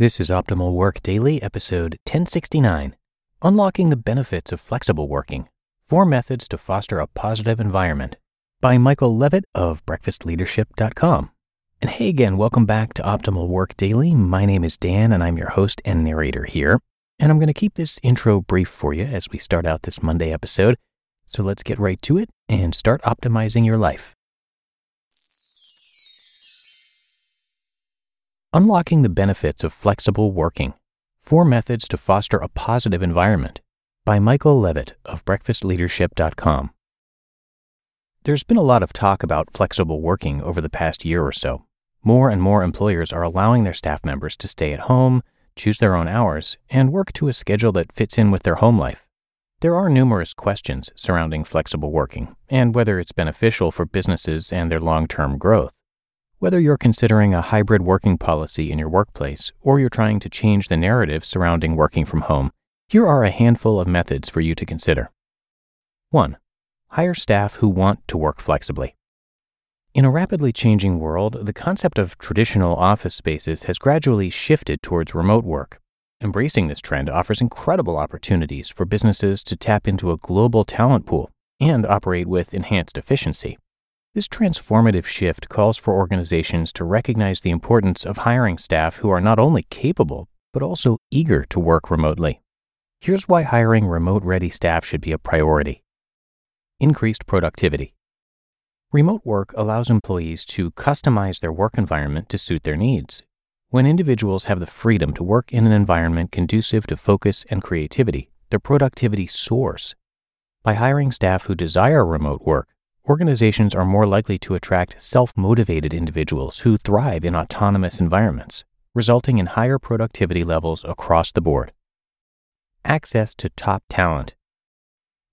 This is Optimal Work Daily, episode 1069 Unlocking the Benefits of Flexible Working Four Methods to Foster a Positive Environment by Michael Levitt of BreakfastLeadership.com. And hey again, welcome back to Optimal Work Daily. My name is Dan, and I'm your host and narrator here. And I'm going to keep this intro brief for you as we start out this Monday episode. So let's get right to it and start optimizing your life. Unlocking the Benefits of Flexible Working Four Methods to Foster a Positive Environment by Michael Levitt of BreakfastLeadership.com. There's been a lot of talk about flexible working over the past year or so. More and more employers are allowing their staff members to stay at home, choose their own hours, and work to a schedule that fits in with their home life. There are numerous questions surrounding flexible working and whether it's beneficial for businesses and their long term growth. Whether you're considering a hybrid working policy in your workplace or you're trying to change the narrative surrounding working from home, here are a handful of methods for you to consider. 1. Hire staff who want to work flexibly. In a rapidly changing world, the concept of traditional office spaces has gradually shifted towards remote work. Embracing this trend offers incredible opportunities for businesses to tap into a global talent pool and operate with enhanced efficiency. This transformative shift calls for organizations to recognize the importance of hiring staff who are not only capable, but also eager to work remotely. Here's why hiring remote ready staff should be a priority increased productivity. Remote work allows employees to customize their work environment to suit their needs. When individuals have the freedom to work in an environment conducive to focus and creativity, their productivity soars. By hiring staff who desire remote work, organizations are more likely to attract self motivated individuals who thrive in autonomous environments, resulting in higher productivity levels across the board. Access to top talent.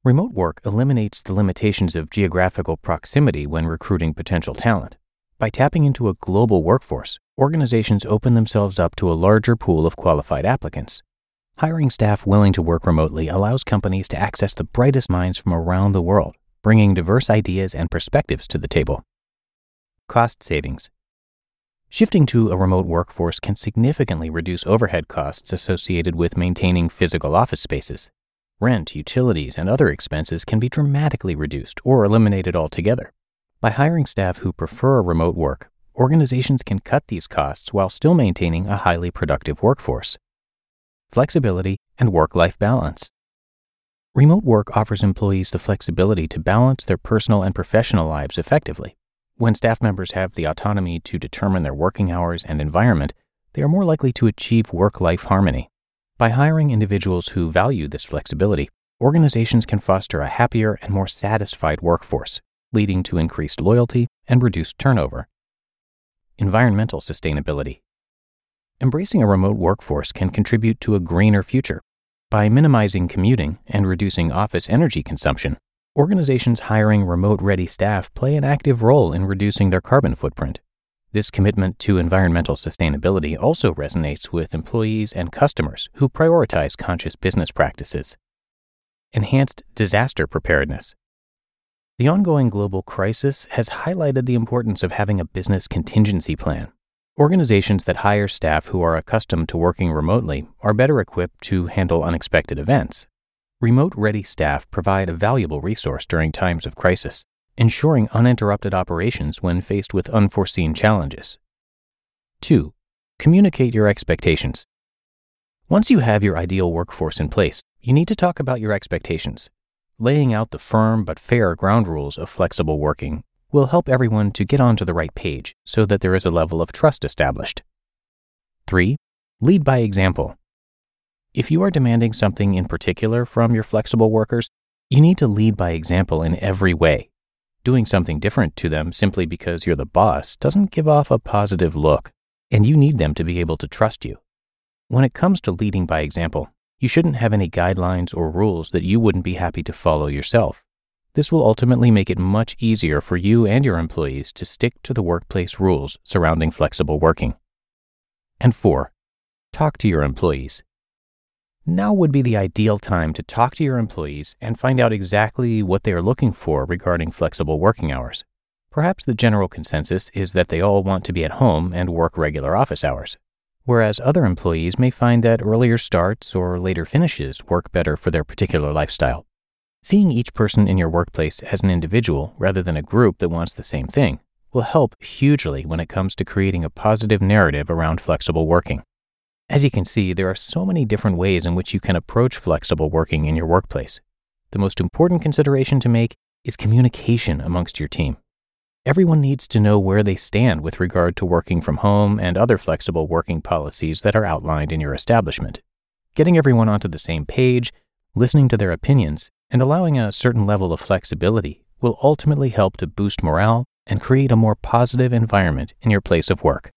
Remote work eliminates the limitations of geographical proximity when recruiting potential talent. By tapping into a global workforce, organizations open themselves up to a larger pool of qualified applicants. Hiring staff willing to work remotely allows companies to access the brightest minds from around the world bringing diverse ideas and perspectives to the table. Cost savings. Shifting to a remote workforce can significantly reduce overhead costs associated with maintaining physical office spaces. Rent, utilities, and other expenses can be dramatically reduced or eliminated altogether. By hiring staff who prefer remote work, organizations can cut these costs while still maintaining a highly productive workforce. Flexibility and work life balance. Remote work offers employees the flexibility to balance their personal and professional lives effectively. When staff members have the autonomy to determine their working hours and environment, they are more likely to achieve work life harmony. By hiring individuals who value this flexibility, organizations can foster a happier and more satisfied workforce, leading to increased loyalty and reduced turnover. Environmental sustainability. Embracing a remote workforce can contribute to a greener future by minimizing commuting and reducing office energy consumption, organizations hiring remote ready staff play an active role in reducing their carbon footprint. This commitment to environmental sustainability also resonates with employees and customers who prioritize conscious business practices. Enhanced disaster preparedness. The ongoing global crisis has highlighted the importance of having a business contingency plan Organizations that hire staff who are accustomed to working remotely are better equipped to handle unexpected events. Remote ready staff provide a valuable resource during times of crisis, ensuring uninterrupted operations when faced with unforeseen challenges. 2. Communicate your expectations. Once you have your ideal workforce in place, you need to talk about your expectations. Laying out the firm but fair ground rules of flexible working will help everyone to get onto the right page so that there is a level of trust established. 3. Lead by example. If you are demanding something in particular from your flexible workers, you need to lead by example in every way. Doing something different to them simply because you're the boss doesn't give off a positive look, and you need them to be able to trust you. When it comes to leading by example, you shouldn't have any guidelines or rules that you wouldn't be happy to follow yourself. This will ultimately make it much easier for you and your employees to stick to the workplace rules surrounding flexible working. And four, talk to your employees. Now would be the ideal time to talk to your employees and find out exactly what they are looking for regarding flexible working hours. Perhaps the general consensus is that they all want to be at home and work regular office hours, whereas other employees may find that earlier starts or later finishes work better for their particular lifestyle. Seeing each person in your workplace as an individual rather than a group that wants the same thing will help hugely when it comes to creating a positive narrative around flexible working. As you can see, there are so many different ways in which you can approach flexible working in your workplace. The most important consideration to make is communication amongst your team. Everyone needs to know where they stand with regard to working from home and other flexible working policies that are outlined in your establishment. Getting everyone onto the same page, listening to their opinions, and allowing a certain level of flexibility will ultimately help to boost morale and create a more positive environment in your place of work.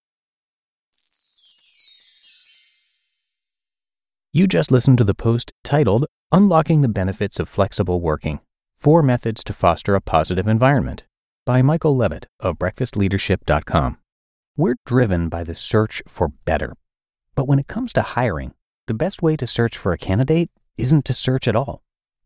You just listened to the post titled Unlocking the Benefits of Flexible Working Four Methods to Foster a Positive Environment by Michael Levitt of breakfastleadership.com. We're driven by the search for better. But when it comes to hiring, the best way to search for a candidate isn't to search at all.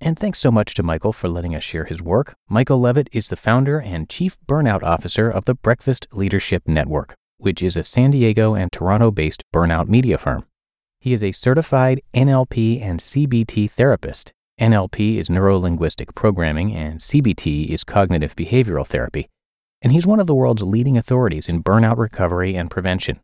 And thanks so much to Michael for letting us share his work. Michael Levitt is the founder and chief burnout officer of the Breakfast Leadership Network which is a San Diego and Toronto based burnout media firm. He is a certified NLP and CBT therapist. NLP is neuro linguistic programming, and CBT is cognitive behavioral therapy. And he's one of the world's leading authorities in burnout recovery and prevention.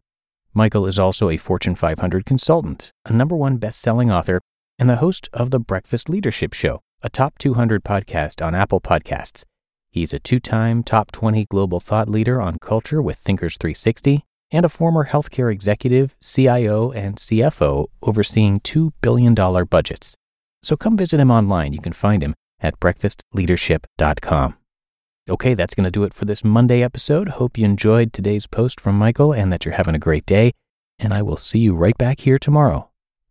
Michael is also a Fortune 500 consultant, a number one best selling author, and the host of the Breakfast Leadership Show, a top 200 podcast on Apple Podcasts. He's a two time top 20 global thought leader on culture with Thinkers 360 and a former healthcare executive, CIO, and CFO overseeing $2 billion budgets. So come visit him online. You can find him at breakfastleadership.com. Okay, that's going to do it for this Monday episode. Hope you enjoyed today's post from Michael and that you're having a great day. And I will see you right back here tomorrow,